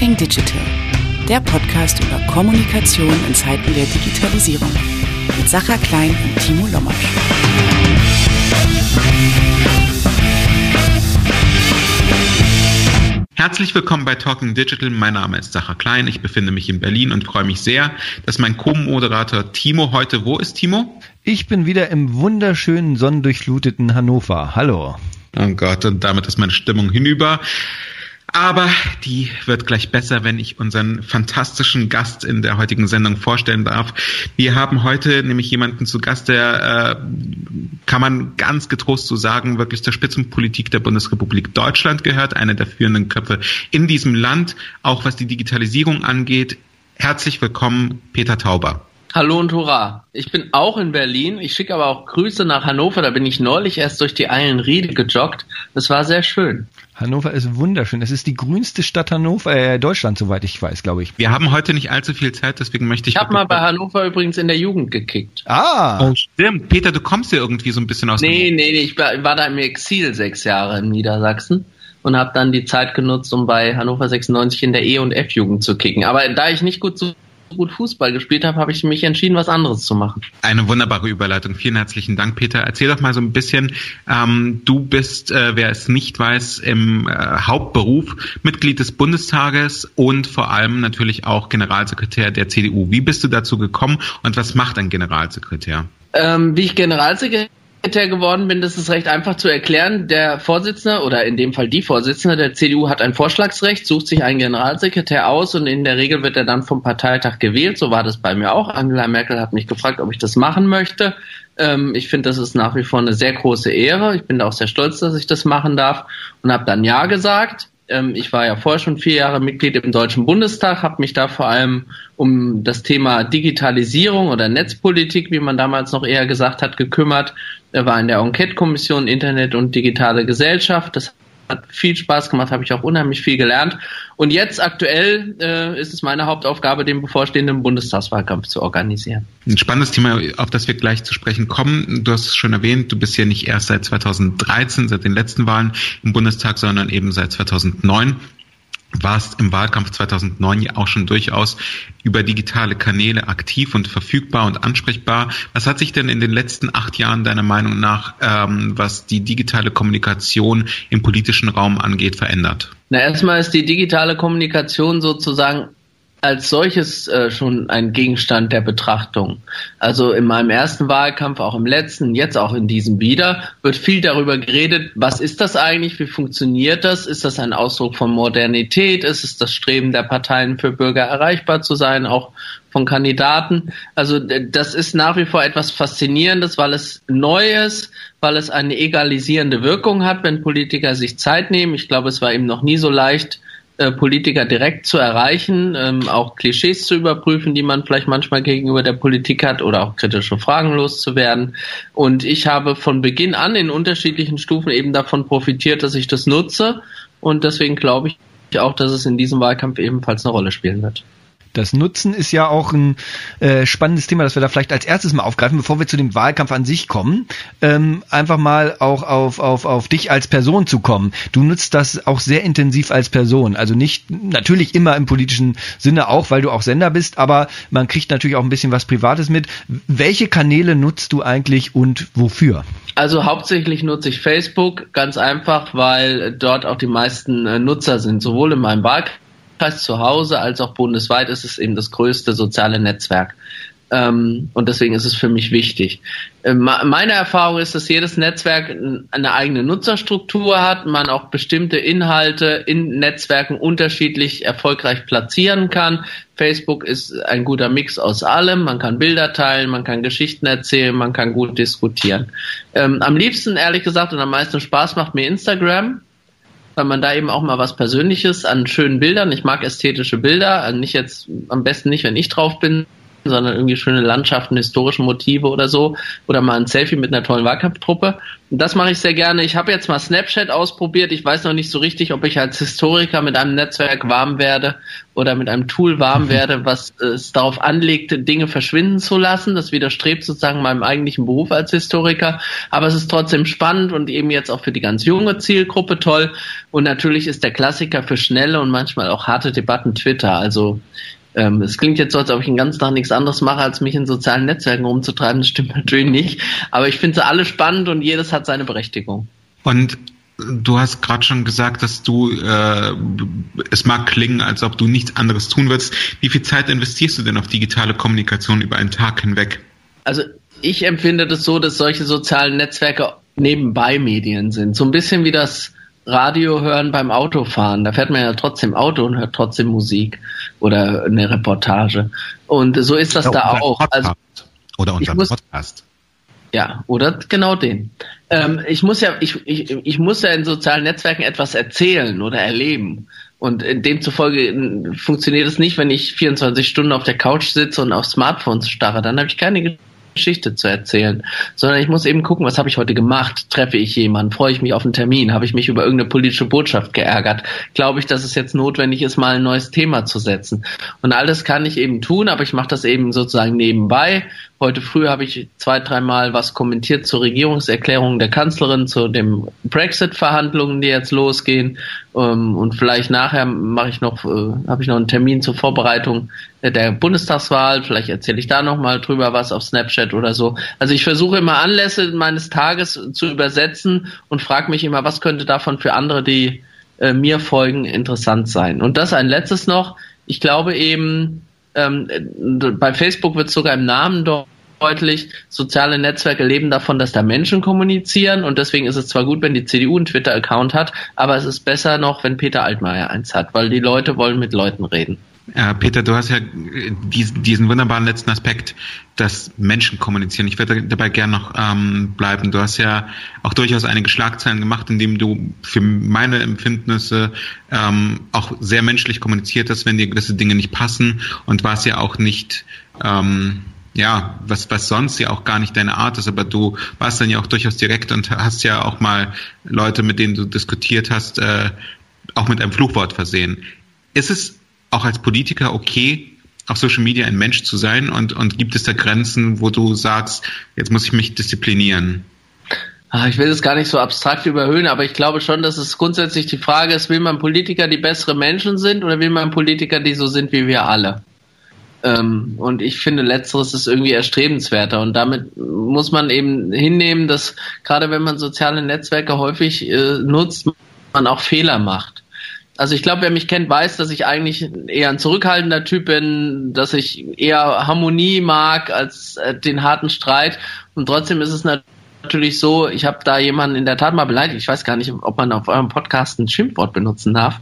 Talking Digital, der Podcast über Kommunikation in Zeiten der Digitalisierung mit Sacha Klein und Timo Lommatsch. Herzlich willkommen bei Talking Digital. Mein Name ist Sacha Klein. Ich befinde mich in Berlin und freue mich sehr, dass mein Co-Moderator Timo heute wo ist, Timo? Ich bin wieder im wunderschönen sonnendurchfluteten Hannover. Hallo. Oh Gott, und damit ist meine Stimmung hinüber. Aber die wird gleich besser, wenn ich unseren fantastischen Gast in der heutigen Sendung vorstellen darf. Wir haben heute nämlich jemanden zu Gast, der, äh, kann man ganz getrost so sagen, wirklich zur Spitzenpolitik der Bundesrepublik Deutschland gehört, einer der führenden Köpfe in diesem Land, auch was die Digitalisierung angeht. Herzlich willkommen, Peter Tauber. Hallo und hurra. Ich bin auch in Berlin. Ich schicke aber auch Grüße nach Hannover. Da bin ich neulich erst durch die Eilenriede gejoggt. Das war sehr schön. Hannover ist wunderschön. Es ist die grünste Stadt Hannover, äh, Deutschland, soweit ich weiß, glaube ich. Wir haben heute nicht allzu viel Zeit, deswegen möchte ich. Ich habe mal bei Hannover übrigens in der Jugend gekickt. Ah. Oh, stimmt. Peter, du kommst ja irgendwie so ein bisschen aus. Nee, nee, nee. Ich war, war da im Exil sechs Jahre in Niedersachsen und habe dann die Zeit genutzt, um bei Hannover 96 in der E- und F-Jugend zu kicken. Aber da ich nicht gut so gut Fußball gespielt habe, habe ich mich entschieden, was anderes zu machen. Eine wunderbare Überleitung. Vielen herzlichen Dank, Peter. Erzähl doch mal so ein bisschen. Ähm, du bist, äh, wer es nicht weiß, im äh, Hauptberuf Mitglied des Bundestages und vor allem natürlich auch Generalsekretär der CDU. Wie bist du dazu gekommen und was macht ein Generalsekretär? Ähm, wie ich Generalsekretär Sekretär geworden bin, das ist recht einfach zu erklären. Der Vorsitzende oder in dem Fall die Vorsitzende der CDU hat ein Vorschlagsrecht, sucht sich einen Generalsekretär aus und in der Regel wird er dann vom Parteitag gewählt. So war das bei mir auch. Angela Merkel hat mich gefragt, ob ich das machen möchte. Ähm, ich finde, das ist nach wie vor eine sehr große Ehre. Ich bin auch sehr stolz, dass ich das machen darf und habe dann Ja gesagt ähm, ich war ja vorher schon vier Jahre Mitglied im Deutschen Bundestag, habe mich da vor allem um das Thema Digitalisierung oder Netzpolitik, wie man damals noch eher gesagt hat, gekümmert. Er war in der Enquete-Kommission Internet und digitale Gesellschaft. Das hat viel Spaß gemacht, habe ich auch unheimlich viel gelernt. Und jetzt aktuell äh, ist es meine Hauptaufgabe, den bevorstehenden Bundestagswahlkampf zu organisieren. Ein spannendes Thema, auf das wir gleich zu sprechen kommen. Du hast es schon erwähnt, du bist ja nicht erst seit 2013, seit den letzten Wahlen im Bundestag, sondern eben seit 2009 warst im Wahlkampf 2009 ja auch schon durchaus über digitale Kanäle aktiv und verfügbar und ansprechbar. Was hat sich denn in den letzten acht Jahren deiner Meinung nach, ähm, was die digitale Kommunikation im politischen Raum angeht, verändert? Na, erstmal ist die digitale Kommunikation sozusagen als solches äh, schon ein Gegenstand der Betrachtung. Also in meinem ersten Wahlkampf, auch im letzten, jetzt auch in diesem wieder, wird viel darüber geredet, was ist das eigentlich, wie funktioniert das, ist das ein Ausdruck von Modernität, ist es das Streben der Parteien für Bürger erreichbar zu sein, auch von Kandidaten. Also das ist nach wie vor etwas Faszinierendes, weil es neu ist, weil es eine egalisierende Wirkung hat, wenn Politiker sich Zeit nehmen. Ich glaube, es war eben noch nie so leicht, äh, Politiker direkt zu erreichen, ähm, auch Klischees zu überprüfen, die man vielleicht manchmal gegenüber der Politik hat oder auch kritische Fragen loszuwerden. Und ich habe von Beginn an in unterschiedlichen Stufen eben davon profitiert, dass ich das nutze. Und deswegen glaube ich auch, dass es in diesem Wahlkampf ebenfalls eine Rolle spielen wird. Das Nutzen ist ja auch ein äh, spannendes Thema, das wir da vielleicht als erstes mal aufgreifen, bevor wir zu dem Wahlkampf an sich kommen. Ähm, einfach mal auch auf, auf, auf dich als Person zu kommen. Du nutzt das auch sehr intensiv als Person. Also nicht natürlich immer im politischen Sinne auch, weil du auch Sender bist, aber man kriegt natürlich auch ein bisschen was Privates mit. Welche Kanäle nutzt du eigentlich und wofür? Also hauptsächlich nutze ich Facebook, ganz einfach, weil dort auch die meisten äh, Nutzer sind, sowohl in meinem Wahlkampf Wahlkreis zu Hause als auch bundesweit ist es eben das größte soziale Netzwerk. Ähm, und deswegen ist es für mich wichtig. Äh, meine Erfahrung ist, dass jedes Netzwerk eine eigene Nutzerstruktur hat, man auch bestimmte Inhalte in Netzwerken unterschiedlich erfolgreich platzieren kann. Facebook ist ein guter Mix aus allem. Man kann Bilder teilen, man kann Geschichten erzählen, man kann gut diskutieren. Ähm, am liebsten, ehrlich gesagt, und am meisten Spaß macht mir Instagram weil man da eben auch mal was Persönliches an schönen Bildern, ich mag ästhetische Bilder, nicht jetzt am besten nicht, wenn ich drauf bin, sondern irgendwie schöne Landschaften, historische Motive oder so. Oder mal ein Selfie mit einer tollen Wahlkampftruppe. Und das mache ich sehr gerne. Ich habe jetzt mal Snapchat ausprobiert. Ich weiß noch nicht so richtig, ob ich als Historiker mit einem Netzwerk warm werde oder mit einem Tool warm werde, was es darauf anlegt, Dinge verschwinden zu lassen. Das widerstrebt sozusagen meinem eigentlichen Beruf als Historiker. Aber es ist trotzdem spannend und eben jetzt auch für die ganz junge Zielgruppe toll. Und natürlich ist der Klassiker für schnelle und manchmal auch harte Debatten Twitter. Also ähm, es klingt jetzt so, als ob ich den ganzen Tag nichts anderes mache, als mich in sozialen Netzwerken rumzutreiben. Das stimmt natürlich nicht. Aber ich finde sie alle spannend und jedes hat seine Berechtigung. Und du hast gerade schon gesagt, dass du, äh, es mag klingen, als ob du nichts anderes tun würdest. Wie viel Zeit investierst du denn auf digitale Kommunikation über einen Tag hinweg? Also ich empfinde das so, dass solche sozialen Netzwerke nebenbei Medien sind. So ein bisschen wie das Radio hören beim Autofahren. Da fährt man ja trotzdem Auto und hört trotzdem Musik oder eine Reportage. Und so ist das oder da auch. Also, oder unser Podcast. Ja, oder genau den. Ähm, ich muss ja, ich, ich, ich muss ja in sozialen Netzwerken etwas erzählen oder erleben. Und demzufolge funktioniert es nicht, wenn ich 24 Stunden auf der Couch sitze und auf Smartphones starre. Dann habe ich keine Geschichte zu erzählen, sondern ich muss eben gucken, was habe ich heute gemacht? Treffe ich jemanden? Freue ich mich auf einen Termin? Habe ich mich über irgendeine politische Botschaft geärgert? Glaube ich, dass es jetzt notwendig ist, mal ein neues Thema zu setzen? Und all das kann ich eben tun, aber ich mache das eben sozusagen nebenbei Heute früh habe ich zwei, dreimal was kommentiert zur Regierungserklärung der Kanzlerin, zu den Brexit-Verhandlungen, die jetzt losgehen. Ähm, und vielleicht nachher mache ich noch, äh, habe ich noch einen Termin zur Vorbereitung der Bundestagswahl. Vielleicht erzähle ich da noch mal drüber was auf Snapchat oder so. Also ich versuche immer Anlässe meines Tages zu übersetzen und frage mich immer, was könnte davon für andere, die äh, mir folgen, interessant sein. Und das ein letztes noch. Ich glaube eben, ähm, bei Facebook wird sogar im Namen deutlich, soziale Netzwerke leben davon, dass da Menschen kommunizieren und deswegen ist es zwar gut, wenn die CDU einen Twitter-Account hat, aber es ist besser noch, wenn Peter Altmaier eins hat, weil die Leute wollen mit Leuten reden. Ja, Peter, du hast ja diesen, diesen wunderbaren letzten Aspekt, dass Menschen kommunizieren. Ich würde dabei gern noch ähm, bleiben. Du hast ja auch durchaus einige Schlagzeilen gemacht, indem du für meine Empfindnisse ähm, auch sehr menschlich kommuniziert hast, wenn dir gewisse Dinge nicht passen und warst ja auch nicht ähm, ja, was, was sonst ja auch gar nicht deine Art ist, aber du warst dann ja auch durchaus direkt und hast ja auch mal Leute, mit denen du diskutiert hast, äh, auch mit einem Fluchwort versehen. Ist es auch als Politiker okay, auf Social Media ein Mensch zu sein? Und, und gibt es da Grenzen, wo du sagst, jetzt muss ich mich disziplinieren? Ah, ich will das gar nicht so abstrakt überhöhen, aber ich glaube schon, dass es grundsätzlich die Frage ist, will man Politiker, die bessere Menschen sind oder will man Politiker, die so sind wie wir alle? Ähm, und ich finde, letzteres ist irgendwie erstrebenswerter. Und damit muss man eben hinnehmen, dass gerade wenn man soziale Netzwerke häufig äh, nutzt, man auch Fehler macht. Also ich glaube, wer mich kennt, weiß, dass ich eigentlich eher ein zurückhaltender Typ bin, dass ich eher Harmonie mag als äh, den harten Streit. Und trotzdem ist es natürlich so, ich habe da jemanden in der Tat mal beleidigt. Ich weiß gar nicht, ob man auf eurem Podcast ein Schimpfwort benutzen darf.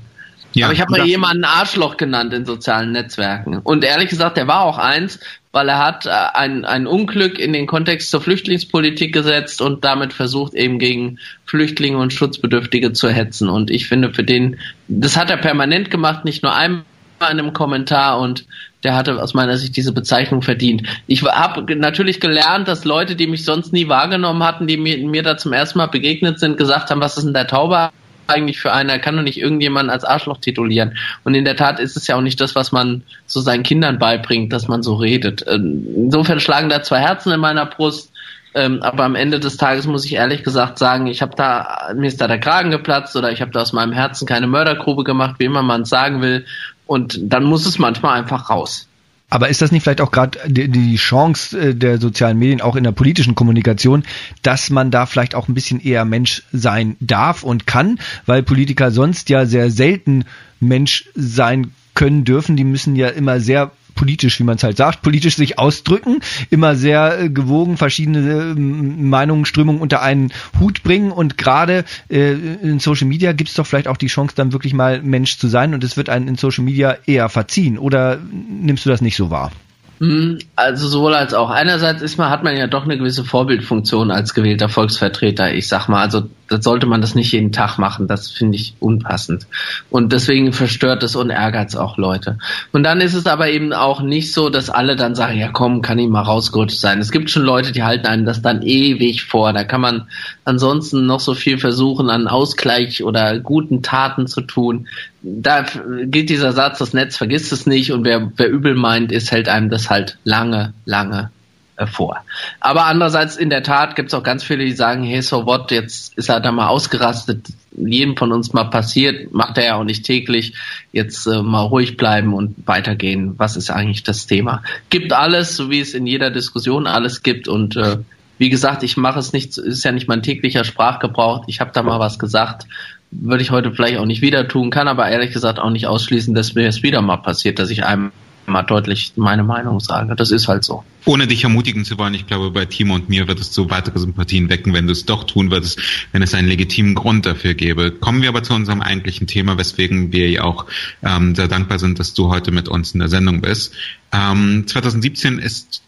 Ja, Aber ich habe mal jemanden Arschloch genannt in sozialen Netzwerken. Und ehrlich gesagt, der war auch eins, weil er hat äh, ein, ein Unglück in den Kontext zur Flüchtlingspolitik gesetzt und damit versucht eben gegen Flüchtlinge und Schutzbedürftige zu hetzen. Und ich finde für den, das hat er permanent gemacht, nicht nur einmal in einem Kommentar und der hatte aus meiner Sicht diese Bezeichnung verdient. Ich habe natürlich gelernt, dass Leute, die mich sonst nie wahrgenommen hatten, die mir, mir da zum ersten Mal begegnet sind, gesagt haben, was ist denn der Taube eigentlich für einer? Kann doch nicht irgendjemand als Arschloch titulieren. Und in der Tat ist es ja auch nicht das, was man so seinen Kindern beibringt, dass man so redet. Ähm, insofern schlagen da zwei Herzen in meiner Brust. Ähm, aber am Ende des Tages muss ich ehrlich gesagt sagen, ich habe da, mir ist da der Kragen geplatzt oder ich habe da aus meinem Herzen keine Mördergrube gemacht, wie immer man es sagen will. Und dann muss es manchmal einfach raus. Aber ist das nicht vielleicht auch gerade die, Chance äh, der sozialen Medien, auch in der politischen Kommunikation, dass man da vielleicht auch ein bisschen eher Mensch sein darf und kann, weil Politiker sonst ja sehr selten Mensch sein können dürfen. Die müssen ja immer sehr politisch, wie man es halt sagt, politisch sich ausdrücken, immer sehr äh, gewogen verschiedene äh, Meinungen, Strömungen unter einen Hut bringen und gerade äh, in Social Media gibt es doch vielleicht auch die Chance, dann wirklich mal Mensch zu sein und es wird einen in Social Media eher verziehen oder nimmst du das nicht so wahr? Hm, also sowohl als auch. Einerseits ist man, hat man ja doch eine gewisse Vorbildfunktion als gewählter Volksvertreter. Ich sag mal, also sollte man das nicht jeden Tag machen. Das finde ich unpassend. Und deswegen verstört es und ärgert es auch Leute. Und dann ist es aber eben auch nicht so, dass alle dann sagen, ja komm, kann ich mal rausgerutscht sein. Es gibt schon Leute, die halten einem das dann ewig vor. Da kann man ansonsten noch so viel versuchen, an Ausgleich oder guten Taten zu tun. Da gilt dieser Satz, das Netz vergisst es nicht und wer, wer übel meint, ist, hält einem das halt lange, lange vor. Aber andererseits in der Tat gibt es auch ganz viele, die sagen, hey, so what, jetzt ist er da mal ausgerastet, jedem von uns mal passiert, macht er ja auch nicht täglich, jetzt äh, mal ruhig bleiben und weitergehen. Was ist eigentlich das Thema? Gibt alles, so wie es in jeder Diskussion alles gibt und äh, wie gesagt, ich mache es nicht, ist ja nicht mein täglicher Sprachgebrauch. Ich habe da mal was gesagt, würde ich heute vielleicht auch nicht wieder tun, kann aber ehrlich gesagt auch nicht ausschließen, dass mir es wieder mal passiert, dass ich einem mal deutlich meine Meinung sage. Das ist halt so. Ohne dich ermutigen zu wollen, ich glaube, bei Timo und mir wird es so weitere Sympathien wecken, wenn du es doch tun würdest, wenn es einen legitimen Grund dafür gäbe. Kommen wir aber zu unserem eigentlichen Thema, weswegen wir ja auch ähm, sehr dankbar sind, dass du heute mit uns in der Sendung bist. Ähm, 2017 ist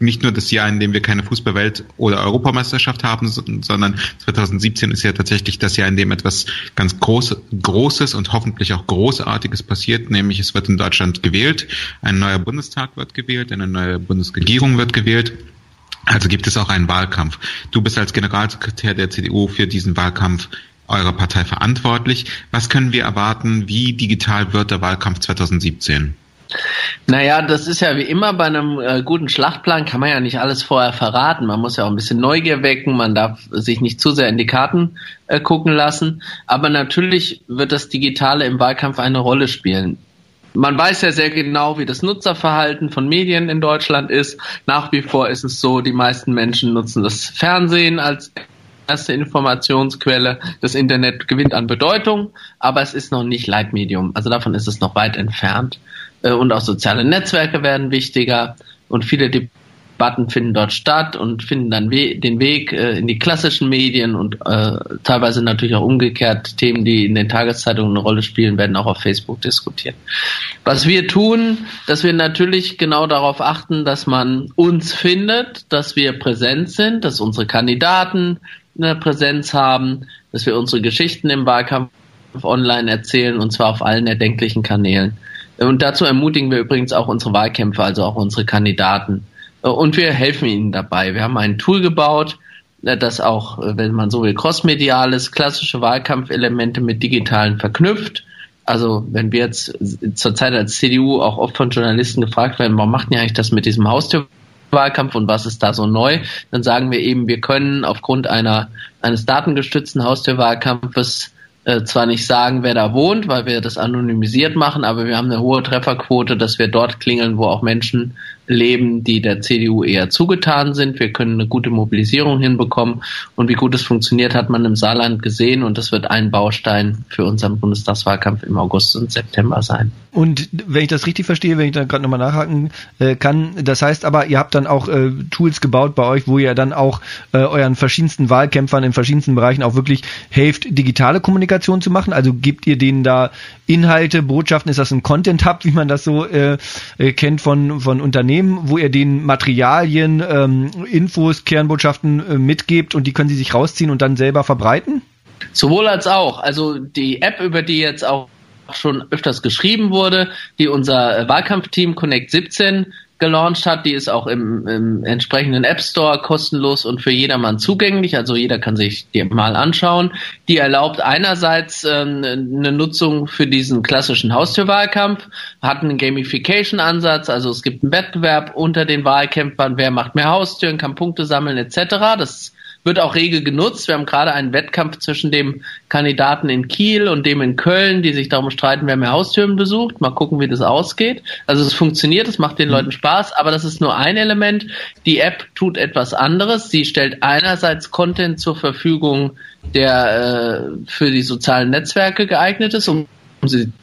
nicht nur das Jahr, in dem wir keine Fußballwelt- oder Europameisterschaft haben, sondern 2017 ist ja tatsächlich das Jahr, in dem etwas ganz Groß, Großes und hoffentlich auch Großartiges passiert, nämlich es wird in Deutschland gewählt, ein neuer Bundestag wird gewählt, eine neue Bundesregierung wird gewählt. Also gibt es auch einen Wahlkampf. Du bist als Generalsekretär der CDU für diesen Wahlkampf eurer Partei verantwortlich. Was können wir erwarten? Wie digital wird der Wahlkampf 2017? Naja, das ist ja wie immer bei einem äh, guten Schlachtplan, kann man ja nicht alles vorher verraten. Man muss ja auch ein bisschen Neugier wecken, man darf sich nicht zu sehr in die Karten äh, gucken lassen. Aber natürlich wird das Digitale im Wahlkampf eine Rolle spielen. Man weiß ja sehr genau, wie das Nutzerverhalten von Medien in Deutschland ist. Nach wie vor ist es so, die meisten Menschen nutzen das Fernsehen als erste Informationsquelle. Das Internet gewinnt an Bedeutung, aber es ist noch nicht Leitmedium. Also davon ist es noch weit entfernt. Äh, und auch soziale Netzwerke werden wichtiger und viele Debatten finden dort statt und finden dann we den Weg äh, in die klassischen Medien und äh, teilweise natürlich auch umgekehrt Themen, die in den Tageszeitungen eine Rolle spielen, werden auch auf Facebook diskutiert. Was wir tun, dass wir natürlich genau darauf achten, dass man uns findet, dass wir präsent sind, dass unsere Kandidaten eine Präsenz haben, dass wir unsere Geschichten im Wahlkampf online erzählen und zwar auf allen erdenklichen Kanälen. Und dazu ermutigen wir übrigens auch unsere Wahlkämpfer, also auch unsere Kandidaten. Und wir helfen ihnen dabei. Wir haben ein Tool gebaut, das auch, wenn man so will, crossmediales, klassische Wahlkampfelemente mit digitalen verknüpft. Also wenn wir jetzt zurzeit als CDU auch oft von Journalisten gefragt werden, warum macht ihr eigentlich das mit diesem Haustürwahlkampf und was ist da so neu? Dann sagen wir eben, wir können aufgrund einer, eines datengestützten Haustürwahlkampfes äh, zwar nicht sagen, wer da wohnt, weil wir das anonymisiert machen, aber wir haben eine hohe Trefferquote, dass wir dort klingeln, wo auch Menschen leben, die der CDU eher zugetan sind. Wir können eine gute Mobilisierung hinbekommen. Und wie gut es funktioniert, hat man im Saarland gesehen. Und das wird ein Baustein für unseren Bundestagswahlkampf im August und September sein. Und wenn ich das richtig verstehe, wenn ich da gerade nochmal nachhaken äh, kann, das heißt aber, ihr habt dann auch äh, Tools gebaut bei euch, wo ihr dann auch äh, euren verschiedensten Wahlkämpfern in verschiedensten Bereichen auch wirklich helft, digitale Kommunikation zu machen. Also gebt ihr denen da Inhalte, Botschaften, ist das ein Content Hub, wie man das so äh, äh kennt von, von Unternehmen, wo ihr den Materialien, ähm, Infos, Kernbotschaften äh, mitgebt und die können sie sich rausziehen und dann selber verbreiten? Sowohl als auch. Also die App, über die jetzt auch schon öfters geschrieben wurde, die unser Wahlkampfteam Connect 17 gelauncht hat. Die ist auch im, im entsprechenden App Store kostenlos und für jedermann zugänglich. Also jeder kann sich die mal anschauen. Die erlaubt einerseits äh, eine Nutzung für diesen klassischen Haustürwahlkampf, hat einen Gamification-Ansatz. Also es gibt einen Wettbewerb unter den Wahlkämpfern. Wer macht mehr Haustüren, kann Punkte sammeln etc. Das wird auch rege genutzt. Wir haben gerade einen Wettkampf zwischen dem Kandidaten in Kiel und dem in Köln, die sich darum streiten, wer mehr Haustüren besucht. Mal gucken, wie das ausgeht. Also es funktioniert, es macht den mhm. Leuten Spaß, aber das ist nur ein Element. Die App tut etwas anderes. Sie stellt einerseits Content zur Verfügung, der äh, für die sozialen Netzwerke geeignet ist, um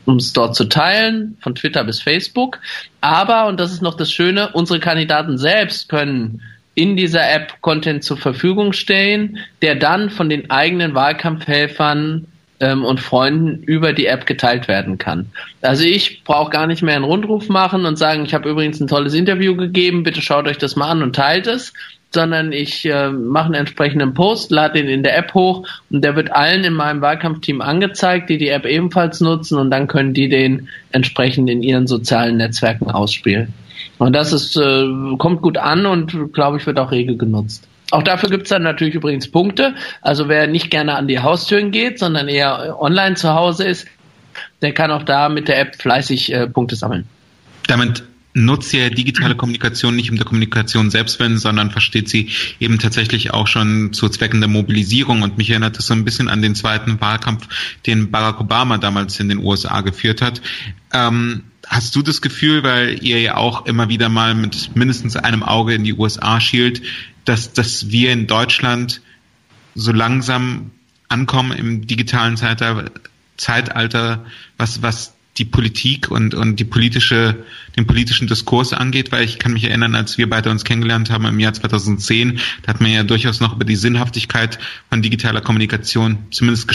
um es dort zu teilen, von Twitter bis Facebook. Aber, und das ist noch das Schöne, unsere Kandidaten selbst können in dieser App Content zur Verfügung stellen, der dann von den eigenen Wahlkampfhelfern ähm, und Freunden über die App geteilt werden kann. Also ich brauche gar nicht mehr einen Rundruf machen und sagen, ich habe übrigens ein tolles Interview gegeben, bitte schaut euch das mal an und teilt es, sondern ich äh, mache einen entsprechenden Post, lade ihn in der App hoch und der wird allen in meinem Wahlkampfteam angezeigt, die die App ebenfalls nutzen und dann können die den entsprechend in ihren sozialen Netzwerken ausspielen. Und das ist, äh, kommt gut an und glaube ich wird auch rege genutzt. Auch dafür gibt's dann natürlich übrigens Punkte. Also wer nicht gerne an die Haustüren geht, sondern eher online zu Hause ist, der kann auch da mit der App fleißig äh, Punkte sammeln. Damit nutzt ja digitale Kommunikation nicht um der Kommunikation selbst willen, sondern versteht sie eben tatsächlich auch schon zu Zwecken der Mobilisierung. Und mich erinnert es so ein bisschen an den zweiten Wahlkampf, den Barack Obama damals in den USA geführt hat. Ähm, hast du das Gefühl, weil ihr ja auch immer wieder mal mit mindestens einem Auge in die USA schielt, dass, dass wir in Deutschland so langsam ankommen im digitalen Zeitalter, was, was die Politik und, und die politische, den politischen Diskurs angeht, weil ich kann mich erinnern, als wir beide uns kennengelernt haben im Jahr 2010, da hat man ja durchaus noch über die Sinnhaftigkeit von digitaler Kommunikation zumindest,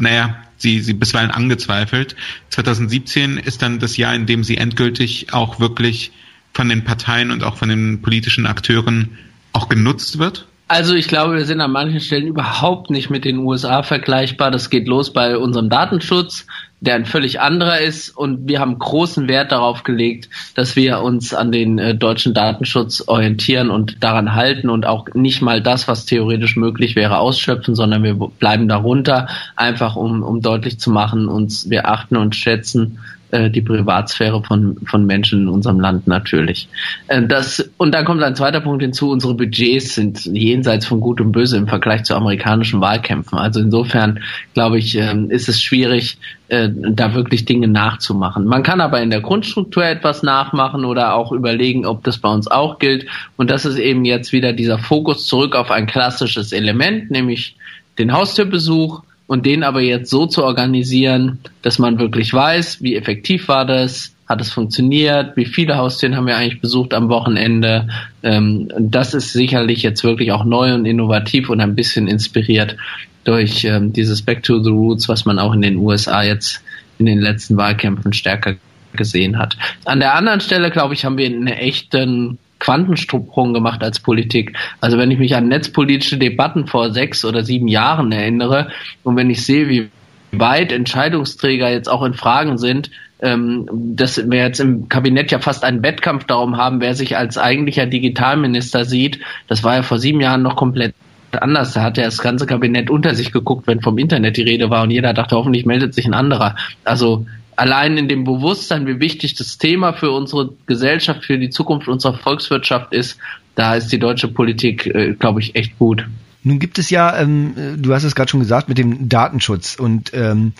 naja, sie, sie bisweilen angezweifelt. 2017 ist dann das Jahr, in dem sie endgültig auch wirklich von den Parteien und auch von den politischen Akteuren auch genutzt wird? Also ich glaube, wir sind an manchen Stellen überhaupt nicht mit den USA vergleichbar. Das geht los bei unserem Datenschutz, der ein völlig anderer ist. Und wir haben großen Wert darauf gelegt, dass wir uns an den äh, deutschen Datenschutz orientieren und daran halten und auch nicht mal das, was theoretisch möglich wäre, ausschöpfen, sondern wir bleiben darunter, einfach um, um deutlich zu machen, uns, wir achten und schätzen äh, die Privatsphäre von, von Menschen in unserem Land natürlich. Äh, das, und dann kommt ein zweiter Punkt hinzu, unsere Budgets sind jenseits von Gut und Böse im Vergleich zu amerikanischen Wahlkämpfen. Also insofern, glaube ich, äh, ist es schwierig, äh, da wirklich Dinge nachzumachen. Man kann aber in der Grundstruktur etwas nachmachen oder auch überlegen, ob das bei uns auch gilt. Und das ist eben jetzt wieder dieser Fokus zurück auf ein klassisches Element, nämlich den Haustürbesuch, und den aber jetzt so zu organisieren, dass man wirklich weiß, wie effektiv war das, hat es funktioniert, wie viele Haustüren haben wir eigentlich besucht am Wochenende. Ähm, das ist sicherlich jetzt wirklich auch neu und innovativ und ein bisschen inspiriert durch ähm, dieses Back to the Roots, was man auch in den USA jetzt in den letzten Wahlkämpfen stärker gesehen hat. An der anderen Stelle, glaube ich, haben wir einen echten Quantensprung gemacht als Politik. Also wenn ich mich an netzpolitische Debatten vor sechs oder sieben Jahren erinnere und wenn ich sehe, wie weit Entscheidungsträger jetzt auch in Fragen sind, ähm, dass wir jetzt im Kabinett ja fast einen Wettkampf darum haben, wer sich als eigentlicher Digitalminister sieht. Das war ja vor sieben Jahren noch komplett anders. Da hat ja das ganze Kabinett unter sich geguckt, wenn vom Internet die Rede war und jeder dachte, hoffentlich meldet sich ein anderer. Also allein in dem Bewusstsein, wie wichtig das Thema für unsere Gesellschaft, für die Zukunft unserer Volkswirtschaft ist, da ist die deutsche Politik, äh, glaube ich, echt gut. Nun gibt es ja, ähm, du hast es gerade schon gesagt, mit dem Datenschutz und ähm,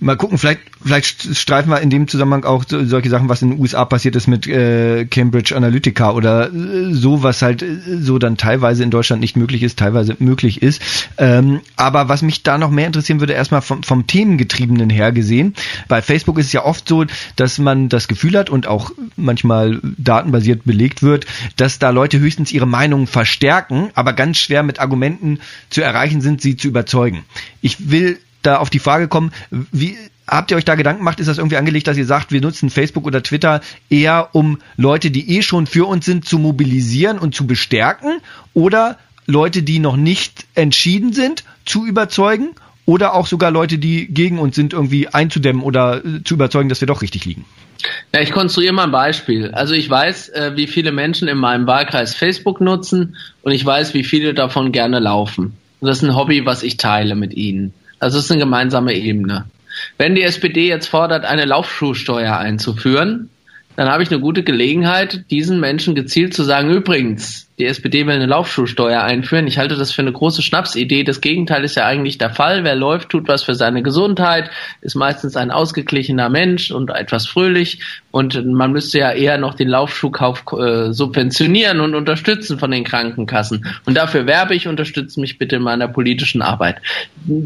Mal gucken, vielleicht, vielleicht streifen wir in dem Zusammenhang auch so, solche Sachen, was in den USA passiert ist mit äh, Cambridge Analytica oder äh, so, was halt äh, so dann teilweise in Deutschland nicht möglich ist, teilweise möglich ist. Ähm, aber was mich da noch mehr interessieren würde, erstmal vom, vom Themengetriebenen her gesehen. Bei Facebook ist es ja oft so, dass man das Gefühl hat und auch manchmal datenbasiert belegt wird, dass da Leute höchstens ihre Meinung verstärken, aber ganz schwer mit Argumenten zu erreichen sind, sie zu überzeugen. Ich will da auf die Frage kommen, wie habt ihr euch da Gedanken gemacht? Ist das irgendwie angelegt, dass ihr sagt, wir nutzen Facebook oder Twitter eher, um Leute, die eh schon für uns sind, zu mobilisieren und zu bestärken? Oder Leute, die noch nicht entschieden sind, zu überzeugen? Oder auch sogar Leute, die gegen uns sind, irgendwie einzudämmen oder äh, zu überzeugen, dass wir doch richtig liegen? Ja, ich konstruiere mal ein Beispiel. Also ich weiß, äh, wie viele Menschen in meinem Wahlkreis Facebook nutzen und ich weiß, wie viele davon gerne laufen. das ist ein Hobby, was ich teile mit ihnen. Also es ist eine gemeinsame Ebene. Wenn die SPD jetzt fordert, eine Laufschuhsteuer einzuführen, dann habe ich eine gute Gelegenheit, diesen Menschen gezielt zu sagen, übrigens, die SPD will eine Laufschuhsteuer einführen. Ich halte das für eine große Schnapsidee. Das Gegenteil ist ja eigentlich der Fall. Wer läuft, tut was für seine Gesundheit, ist meistens ein ausgeglichener Mensch und etwas fröhlich. Und man müsste ja eher noch den Laufschuhkauf äh, subventionieren und unterstützen von den Krankenkassen. Und dafür werbe ich, unterstütze mich bitte in meiner politischen Arbeit.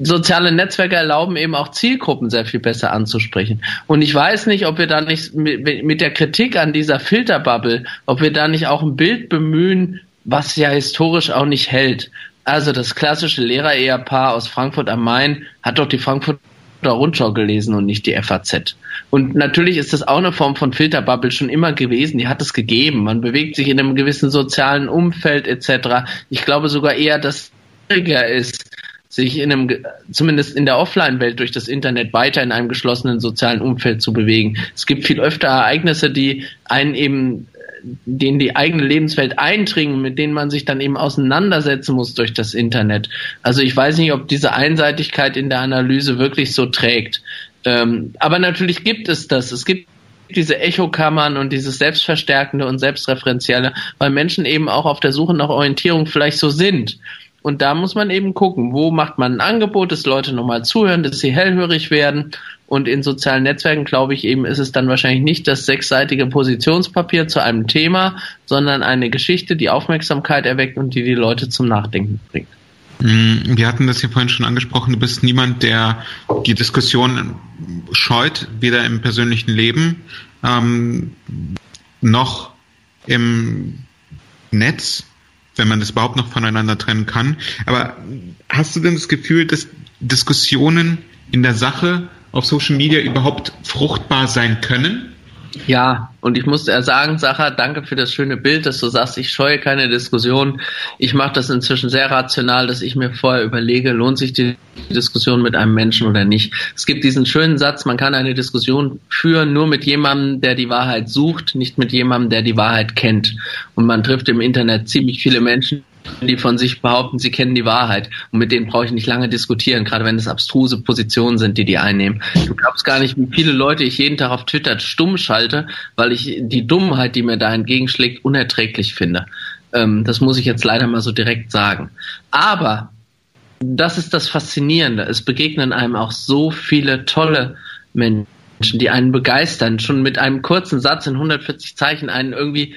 Soziale Netzwerke erlauben eben auch Zielgruppen sehr viel besser anzusprechen. Und ich weiß nicht, ob wir da nicht mit, mit der Kritik an dieser Filterbubble, ob wir da nicht auch ein Bild bemühen, was ja historisch auch nicht hält. Also das klassische Lehrer-Ehepaar aus Frankfurt am Main hat doch die Frankfurter Rundschau gelesen und nicht die FAZ. Und natürlich ist das auch eine Form von Filterbubble schon immer gewesen. Die hat es gegeben. Man bewegt sich in einem gewissen sozialen Umfeld etc. Ich glaube sogar eher, dass es schwieriger ist, sich in einem, zumindest in der Offline-Welt durch das Internet weiter in einem geschlossenen sozialen Umfeld zu bewegen. Es gibt viel öfter Ereignisse, die einen eben denen die eigene Lebenswelt eindringen, mit denen man sich dann eben auseinandersetzen muss durch das Internet. Also ich weiß nicht, ob diese Einseitigkeit in der Analyse wirklich so trägt. Ähm, aber natürlich gibt es das. Es gibt diese Echokammern und dieses Selbstverstärkende und Selbstreferenzielle, weil Menschen eben auch auf der Suche nach Orientierung vielleicht so sind. Und da muss man eben gucken, wo macht man ein Angebot, dass Leute nochmal zuhören, dass sie hellhörig werden. Und in sozialen Netzwerken, glaube ich, eben ist es dann wahrscheinlich nicht das sechsseitige Positionspapier zu einem Thema, sondern eine Geschichte, die Aufmerksamkeit erweckt und die die Leute zum Nachdenken bringt. Mm, wir hatten das ja vorhin schon angesprochen. Du bist niemand, der die Diskussion scheut, weder im persönlichen Leben ähm, noch im Netz wenn man das überhaupt noch voneinander trennen kann. Aber hast du denn das Gefühl, dass Diskussionen in der Sache auf Social Media überhaupt fruchtbar sein können? Ja, und ich muss sagen, Sacha, danke für das schöne Bild, dass du sagst, ich scheue keine Diskussion. Ich mache das inzwischen sehr rational, dass ich mir vorher überlege, lohnt sich die Diskussion mit einem Menschen oder nicht. Es gibt diesen schönen Satz, man kann eine Diskussion führen nur mit jemandem, der die Wahrheit sucht, nicht mit jemandem, der die Wahrheit kennt. Und man trifft im Internet ziemlich viele Menschen, die von sich behaupten, sie kennen die Wahrheit. Und mit denen brauche ich nicht lange diskutieren, gerade wenn es abstruse Positionen sind, die die einnehmen. Du glaubst gar nicht, wie viele Leute ich jeden Tag auf Twitter stumm schalte, weil ich die Dummheit, die mir da entgegenschlägt, unerträglich finde. Ähm, das muss ich jetzt leider mal so direkt sagen. Aber das ist das Faszinierende. Es begegnen einem auch so viele tolle Menschen, die einen begeistern, schon mit einem kurzen Satz in 140 Zeichen einen irgendwie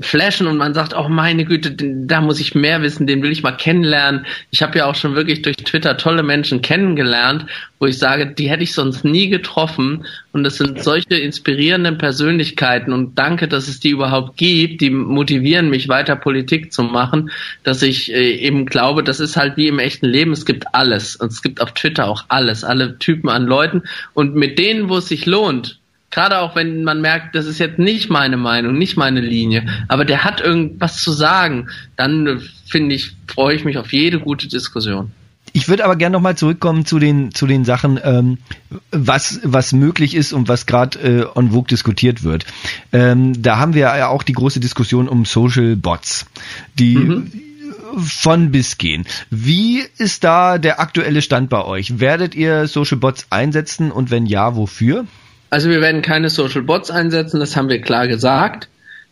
flashen und man sagt, oh meine Güte, da muss ich mehr wissen, den will ich mal kennenlernen. Ich habe ja auch schon wirklich durch Twitter tolle Menschen kennengelernt, wo ich sage, die hätte ich sonst nie getroffen. Und das sind solche inspirierenden Persönlichkeiten. Und danke, dass es die überhaupt gibt, die motivieren mich weiter Politik zu machen, dass ich äh, eben glaube, das ist halt wie im echten Leben, es gibt alles. Und es gibt auf Twitter auch alles, alle Typen an Leuten. Und mit denen, wo es sich lohnt, Gerade auch wenn man merkt, das ist jetzt nicht meine Meinung, nicht meine Linie, aber der hat irgendwas zu sagen, dann äh, finde ich, freue ich mich auf jede gute Diskussion. Ich würde aber gerne nochmal zurückkommen zu den zu den Sachen, ähm, was was möglich ist und was gerade äh, on Vogue diskutiert wird. Ähm, da haben wir ja auch die große Diskussion um Social Bots, die mhm. von bis gehen. Wie ist da der aktuelle Stand bei euch? Werdet ihr Social Bots einsetzen und wenn ja, wofür? Also wir werden keine Social Bots einsetzen, das haben wir klar gesagt.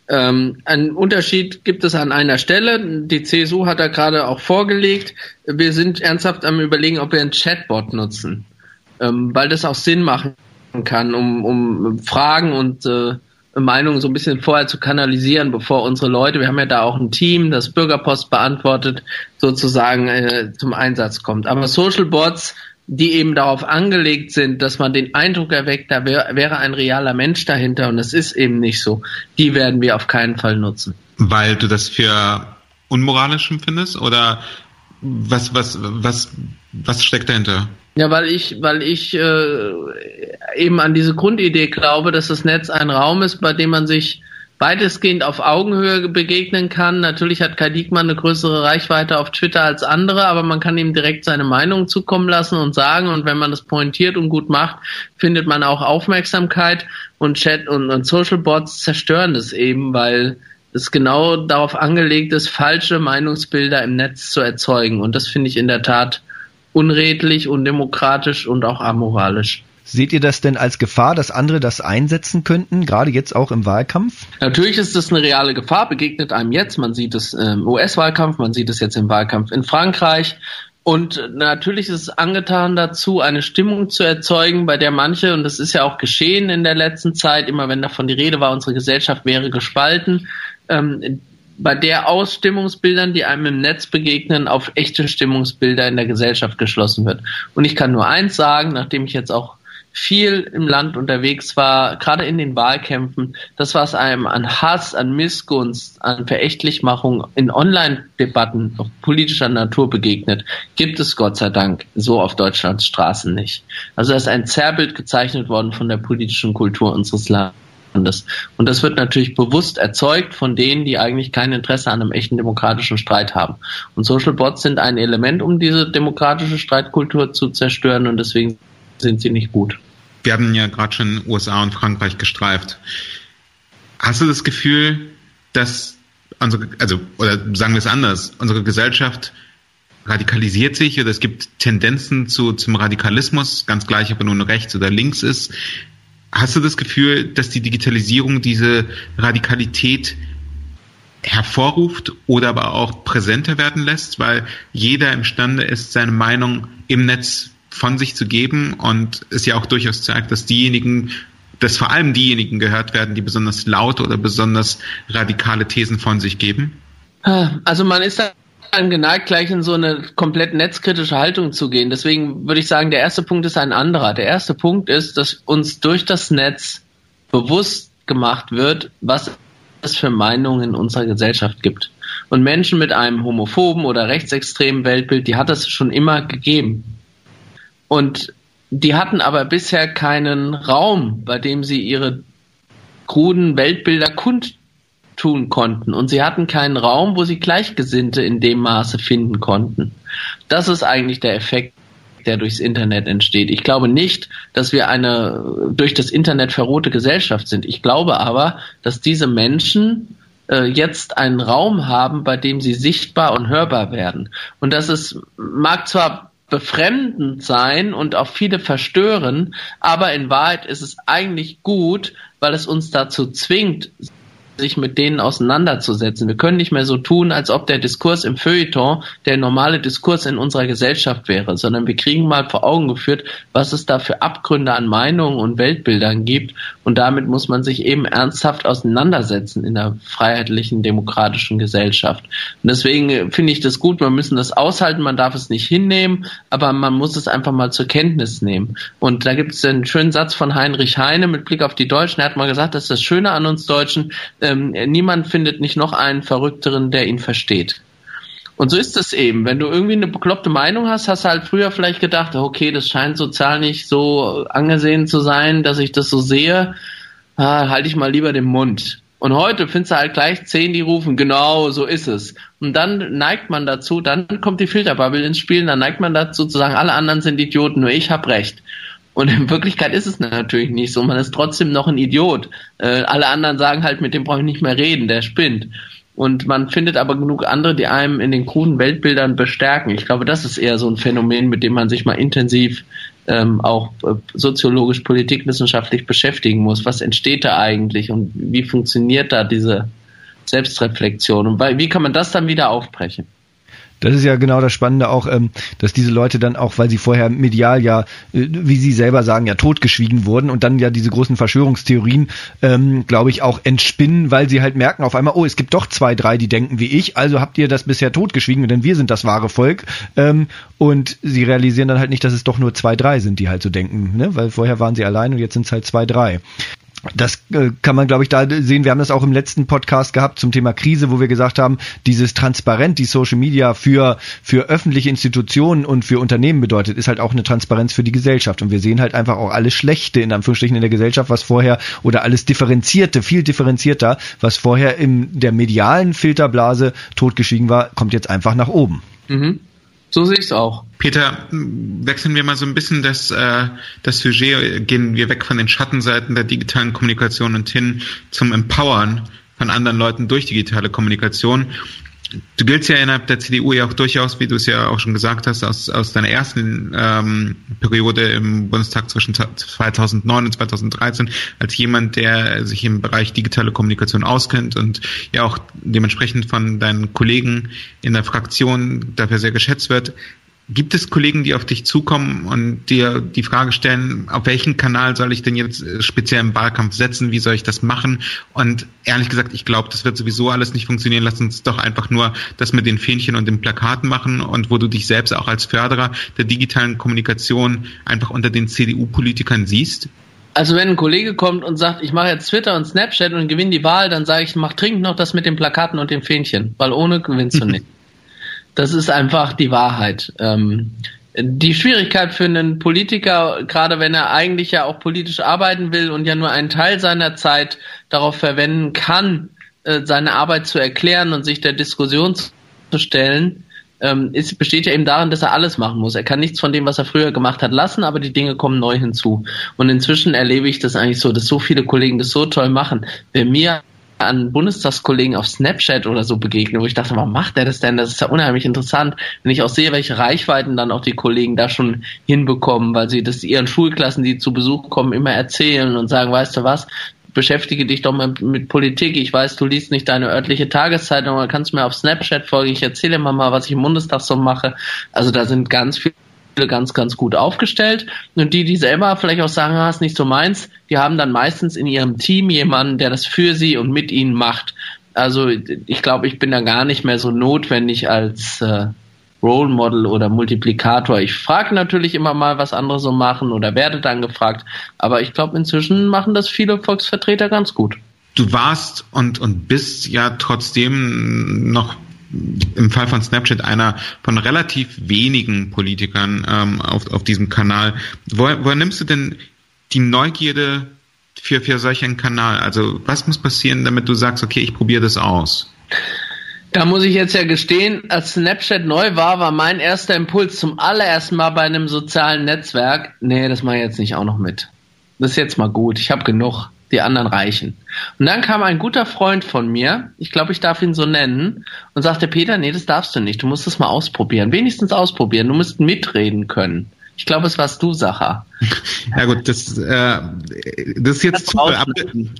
Ähm, einen Unterschied gibt es an einer Stelle. Die CSU hat da gerade auch vorgelegt. Wir sind ernsthaft am überlegen, ob wir einen Chatbot nutzen, ähm, weil das auch Sinn machen kann, um, um Fragen und äh, Meinungen so ein bisschen vorher zu kanalisieren, bevor unsere Leute, wir haben ja da auch ein Team, das Bürgerpost beantwortet, sozusagen äh, zum Einsatz kommt. Aber Social Bots die eben darauf angelegt sind, dass man den Eindruck erweckt, da wär, wäre ein realer Mensch dahinter und es ist eben nicht so, die werden wir auf keinen Fall nutzen. Weil du das für unmoralisch empfindest oder was, was, was, was steckt dahinter? Ja, weil ich, weil ich äh, eben an diese Grundidee glaube, dass das Netz ein Raum ist, bei dem man sich weitestgehend auf Augenhöhe begegnen kann. Natürlich hat Kai Diekmann eine größere Reichweite auf Twitter als andere, aber man kann ihm direkt seine Meinung zukommen lassen und sagen. Und wenn man das pointiert und gut macht, findet man auch Aufmerksamkeit. Und Chat und, und Social Bots zerstören das eben, weil es genau darauf angelegt ist, falsche Meinungsbilder im Netz zu erzeugen. Und das finde ich in der Tat unredlich, undemokratisch und auch amoralisch. Seht ihr das denn als Gefahr, dass andere das einsetzen könnten, gerade jetzt auch im Wahlkampf? Natürlich ist das eine reale Gefahr, begegnet einem jetzt. Man sieht es im US-Wahlkampf, man sieht es jetzt im Wahlkampf in Frankreich. Und natürlich ist es angetan dazu, eine Stimmung zu erzeugen, bei der manche, und das ist ja auch geschehen in der letzten Zeit, immer wenn davon die Rede war, unsere Gesellschaft wäre gespalten, ähm, bei der aus Stimmungsbildern, die einem im Netz begegnen, auf echte Stimmungsbilder in der Gesellschaft geschlossen wird. Und ich kann nur eins sagen, nachdem ich jetzt auch viel im Land unterwegs war, gerade in den Wahlkämpfen, das, was einem an Hass, an Missgunst, an Verächtlichmachung in Online-Debatten politischer Natur begegnet, gibt es Gott sei Dank so auf Deutschlands Straßen nicht. Also da ist ein Zerrbild gezeichnet worden von der politischen Kultur unseres Landes. Und das wird natürlich bewusst erzeugt von denen, die eigentlich kein Interesse an einem echten demokratischen Streit haben. Und Social Bots sind ein Element, um diese demokratische Streitkultur zu zerstören und deswegen sind sie nicht gut. Wir haben ja gerade schon USA und Frankreich gestreift. Hast du das Gefühl, dass unsere, also, oder sagen wir es anders, unsere Gesellschaft radikalisiert sich oder es gibt Tendenzen zu, zum Radikalismus, ganz gleich, ob er nun rechts oder links ist. Hast du das Gefühl, dass die Digitalisierung diese Radikalität hervorruft oder aber auch präsenter werden lässt, weil jeder imstande ist, seine Meinung im Netz von sich zu geben und es ja auch durchaus zeigt, dass diejenigen, dass vor allem diejenigen gehört werden, die besonders laut oder besonders radikale Thesen von sich geben? Also man ist da geneigt, gleich in so eine komplett netzkritische Haltung zu gehen. Deswegen würde ich sagen, der erste Punkt ist ein anderer. Der erste Punkt ist, dass uns durch das Netz bewusst gemacht wird, was es für Meinungen in unserer Gesellschaft gibt. Und Menschen mit einem homophoben oder rechtsextremen Weltbild, die hat es schon immer gegeben. Und die hatten aber bisher keinen Raum, bei dem sie ihre kruden Weltbilder kund tun konnten. Und sie hatten keinen Raum, wo sie Gleichgesinnte in dem Maße finden konnten. Das ist eigentlich der Effekt, der durchs Internet entsteht. Ich glaube nicht, dass wir eine durch das Internet verrohte Gesellschaft sind. Ich glaube aber, dass diese Menschen äh, jetzt einen Raum haben, bei dem sie sichtbar und hörbar werden. Und das ist, mag zwar befremdend sein und auch viele verstören, aber in Wahrheit ist es eigentlich gut, weil es uns dazu zwingt, sich mit denen auseinanderzusetzen. Wir können nicht mehr so tun, als ob der Diskurs im Feuilleton der normale Diskurs in unserer Gesellschaft wäre, sondern wir kriegen mal vor Augen geführt, was es da für Abgründe an Meinungen und Weltbildern gibt. Und damit muss man sich eben ernsthaft auseinandersetzen in einer freiheitlichen, demokratischen Gesellschaft. Und deswegen finde ich das gut, man müssen das aushalten, man darf es nicht hinnehmen, aber man muss es einfach mal zur Kenntnis nehmen. Und da gibt es einen schönen Satz von Heinrich Heine mit Blick auf die Deutschen. Er hat mal gesagt, das ist das Schöne an uns Deutschen, ähm, niemand findet nicht noch einen Verrückteren, der ihn versteht. Und so ist es eben. Wenn du irgendwie eine bekloppte Meinung hast, hast du halt früher vielleicht gedacht, okay, das scheint sozial nicht so angesehen zu sein, dass ich das so sehe. Ah, halte ich mal lieber den Mund. Und heute findest du halt gleich zehn, die rufen, genau, so ist es. Und dann neigt man dazu, dann kommt die Filterbubble ins Spiel, dann neigt man dazu zu sagen, alle anderen sind Idioten, nur ich habe recht. Und in Wirklichkeit ist es natürlich nicht so. Man ist trotzdem noch ein Idiot. Äh, alle anderen sagen halt, mit dem brauche ich nicht mehr reden, der spinnt. Und man findet aber genug andere, die einem in den kruden Weltbildern bestärken. Ich glaube, das ist eher so ein Phänomen, mit dem man sich mal intensiv ähm, auch äh, soziologisch, politikwissenschaftlich beschäftigen muss. Was entsteht da eigentlich und wie funktioniert da diese Selbstreflexion? Und wie kann man das dann wieder aufbrechen? Das ist ja genau das Spannende auch, ähm, dass diese Leute dann auch, weil sie vorher medial ja, äh, wie sie selber sagen, ja totgeschwiegen wurden und dann ja diese großen Verschwörungstheorien, ähm, glaube ich, auch entspinnen, weil sie halt merken auf einmal, oh, es gibt doch zwei, drei, die denken wie ich, also habt ihr das bisher totgeschwiegen, denn wir sind das wahre Volk. Ähm, und sie realisieren dann halt nicht, dass es doch nur zwei, drei sind, die halt so denken, ne? weil vorher waren sie allein und jetzt sind es halt zwei, drei. Das äh, kann man, glaube ich, da sehen. Wir haben das auch im letzten Podcast gehabt zum Thema Krise, wo wir gesagt haben, dieses Transparent, die Social Media für, für öffentliche Institutionen und für Unternehmen bedeutet, ist halt auch eine Transparenz für die Gesellschaft. Und wir sehen halt einfach auch alles Schlechte in Anführungsstrichen in der Gesellschaft, was vorher, oder alles Differenzierte, viel differenzierter, was vorher in der medialen Filterblase totgeschwiegen war, kommt jetzt einfach nach oben. Mhm. So sehe ich es auch. Peter, wechseln wir mal so ein bisschen das, äh, das Sujet, gehen wir weg von den Schattenseiten der digitalen Kommunikation und hin zum Empowern von anderen Leuten durch digitale Kommunikation. Du giltst ja innerhalb der CDU ja auch durchaus, wie du es ja auch schon gesagt hast, aus, aus deiner ersten ähm, Periode im Bundestag zwischen 2009 und 2013 als jemand, der sich im Bereich digitale Kommunikation auskennt und ja auch dementsprechend von deinen Kollegen in der Fraktion dafür sehr geschätzt wird. Gibt es Kollegen, die auf dich zukommen und dir die Frage stellen, auf welchen Kanal soll ich denn jetzt äh, speziell im Wahlkampf setzen? Wie soll ich das machen? Und ehrlich gesagt, ich glaube, das wird sowieso alles nicht funktionieren. Lass uns doch einfach nur das mit den Fähnchen und den Plakaten machen und wo du dich selbst auch als Förderer der digitalen Kommunikation einfach unter den CDU-Politikern siehst. Also wenn ein Kollege kommt und sagt, ich mache jetzt Twitter und Snapchat und gewinne die Wahl, dann sage ich, mach dringend noch das mit den Plakaten und den Fähnchen, weil ohne gewinnst du nicht. Das ist einfach die Wahrheit. Ähm, die Schwierigkeit für einen Politiker, gerade wenn er eigentlich ja auch politisch arbeiten will und ja nur einen Teil seiner Zeit darauf verwenden kann, äh, seine Arbeit zu erklären und sich der Diskussion zu stellen, ähm, ist, besteht ja eben darin, dass er alles machen muss. Er kann nichts von dem, was er früher gemacht hat, lassen, aber die Dinge kommen neu hinzu. Und inzwischen erlebe ich das eigentlich so, dass so viele Kollegen das so toll machen. Wer mir an Bundestagskollegen auf Snapchat oder so begegne, wo ich dachte, warum macht der das denn? Das ist ja unheimlich interessant, wenn ich auch sehe, welche Reichweiten dann auch die Kollegen da schon hinbekommen, weil sie das ihren Schulklassen, die zu Besuch kommen, immer erzählen und sagen, weißt du was, beschäftige dich doch mal mit Politik. Ich weiß, du liest nicht deine örtliche Tageszeitung, aber kannst mir auf Snapchat folgen. Ich erzähle immer mal, was ich im Bundestag so mache. Also da sind ganz viele ganz, ganz gut aufgestellt. Und die, die selber vielleicht auch sagen, ah, ist nicht so meins, die haben dann meistens in ihrem Team jemanden, der das für sie und mit ihnen macht. Also ich glaube, ich bin da gar nicht mehr so notwendig als äh, Role Model oder Multiplikator. Ich frage natürlich immer mal, was andere so machen oder werde dann gefragt. Aber ich glaube, inzwischen machen das viele Volksvertreter ganz gut. Du warst und, und bist ja trotzdem noch im Fall von Snapchat einer von relativ wenigen Politikern ähm, auf, auf diesem Kanal. Woher, woher nimmst du denn die Neugierde für, für solch einen Kanal? Also was muss passieren, damit du sagst, okay, ich probiere das aus? Da muss ich jetzt ja gestehen, als Snapchat neu war, war mein erster Impuls zum allerersten Mal bei einem sozialen Netzwerk, nee, das mache ich jetzt nicht auch noch mit. Das ist jetzt mal gut, ich habe genug die anderen reichen. Und dann kam ein guter Freund von mir, ich glaube, ich darf ihn so nennen, und sagte, Peter, nee, das darfst du nicht, du musst es mal ausprobieren, wenigstens ausprobieren, du musst mitreden können. Ich glaube, es warst du, Sacher. Ja gut, das, äh, das ist jetzt zu, aber,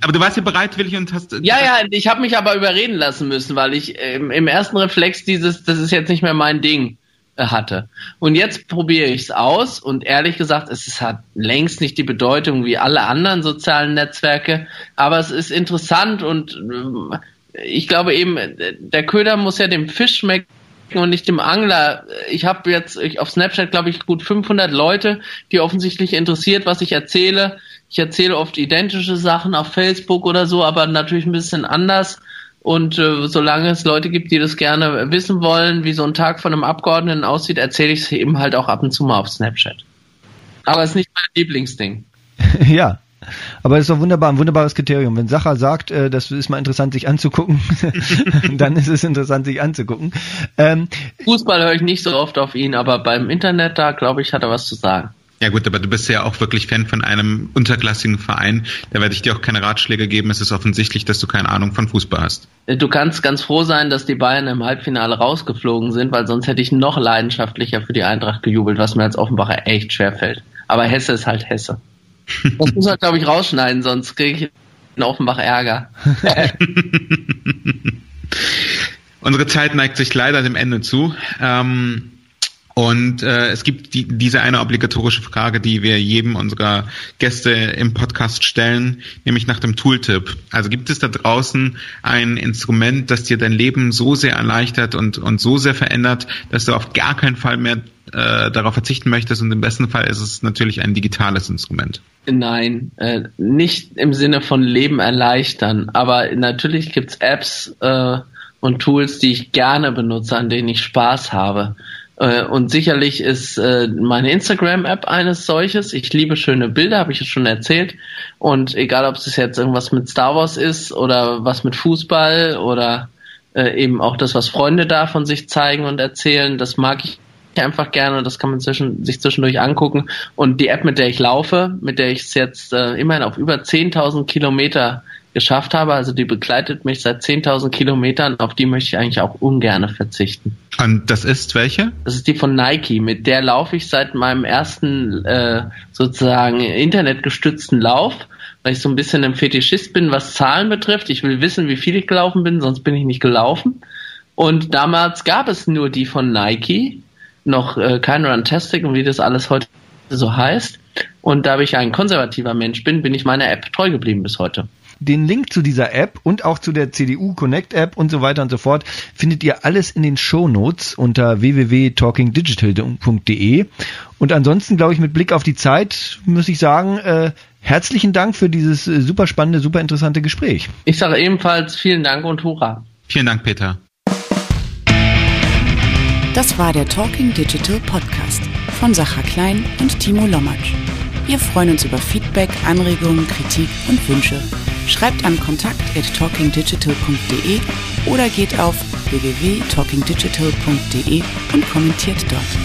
aber, du warst ja bereitwillig und hast. Ja, ja, ich habe mich aber überreden lassen müssen, weil ich ähm, im ersten Reflex dieses, das ist jetzt nicht mehr mein Ding hatte. Und jetzt probiere ich es aus und ehrlich gesagt, es hat längst nicht die Bedeutung wie alle anderen sozialen Netzwerke, aber es ist interessant und äh, ich glaube eben, der Köder muss ja dem Fisch schmecken und nicht dem Angler. Ich habe jetzt ich, auf Snapchat, glaube ich, gut 500 Leute, die offensichtlich interessiert, was ich erzähle. Ich erzähle oft identische Sachen auf Facebook oder so, aber natürlich ein bisschen anders. Und äh, solange es Leute gibt, die das gerne wissen wollen, wie so ein Tag von einem Abgeordneten aussieht, erzähle ich es eben halt auch ab und zu mal auf Snapchat. Aber es ist nicht mein Lieblingsding. ja. Aber es ist doch wunderbar, ein wunderbares Kriterium. Wenn Sacher sagt, äh, das ist mal interessant, sich anzugucken, dann ist es interessant, sich anzugucken. Ähm, Fußball höre ich nicht so oft auf ihn, aber beim Internet, da glaube ich, hat er was zu sagen. Ja gut, aber du bist ja auch wirklich Fan von einem unterklassigen Verein. Da werde ich dir auch keine Ratschläge geben. Es ist offensichtlich, dass du keine Ahnung von Fußball hast. Du kannst ganz froh sein, dass die Bayern im Halbfinale rausgeflogen sind, weil sonst hätte ich noch leidenschaftlicher für die Eintracht gejubelt, was mir als Offenbacher echt schwer fällt. Aber Hesse ist halt Hesse. Das muss man, glaube ich, rausschneiden, sonst kriege ich in Offenbach Ärger. Unsere Zeit neigt sich leider dem Ende zu. Ähm und äh, es gibt die, diese eine obligatorische Frage, die wir jedem unserer Gäste im Podcast stellen, nämlich nach dem Tooltip. Also gibt es da draußen ein Instrument, das dir dein Leben so sehr erleichtert und, und so sehr verändert, dass du auf gar keinen Fall mehr äh, darauf verzichten möchtest und im besten Fall ist es natürlich ein digitales Instrument. Nein, äh, nicht im Sinne von Leben erleichtern, aber natürlich gibt's Apps äh, und Tools, die ich gerne benutze, an denen ich Spaß habe. Äh, und sicherlich ist äh, meine Instagram-App eines solches. Ich liebe schöne Bilder, habe ich jetzt schon erzählt. Und egal, ob es jetzt irgendwas mit Star Wars ist oder was mit Fußball oder äh, eben auch das, was Freunde da von sich zeigen und erzählen, das mag ich einfach gerne und das kann man zwischen, sich zwischendurch angucken. Und die App, mit der ich laufe, mit der ich es jetzt äh, immerhin auf über 10.000 Kilometer geschafft habe. Also die begleitet mich seit 10.000 Kilometern. Auf die möchte ich eigentlich auch ungern verzichten. Und das ist welche? Das ist die von Nike. Mit der laufe ich seit meinem ersten äh, sozusagen internetgestützten Lauf, weil ich so ein bisschen ein Fetischist bin, was Zahlen betrifft. Ich will wissen, wie viel ich gelaufen bin, sonst bin ich nicht gelaufen. Und damals gab es nur die von Nike noch äh, kein Runtastic und wie das alles heute so heißt. Und da ich ein konservativer Mensch bin, bin ich meiner App treu geblieben bis heute. Den Link zu dieser App und auch zu der CDU Connect App und so weiter und so fort findet ihr alles in den Show Notes unter www.talkingdigital.de. Und ansonsten, glaube ich, mit Blick auf die Zeit muss ich sagen, äh, herzlichen Dank für dieses äh, super spannende, super interessante Gespräch. Ich sage ebenfalls vielen Dank und hurra. Vielen Dank, Peter. Das war der Talking Digital Podcast von Sacha Klein und Timo Lommatsch. Wir freuen uns über Feedback, Anregungen, Kritik und Wünsche. Schreibt an kontakt at talkingdigital.de oder geht auf www.talkingdigital.de und kommentiert dort.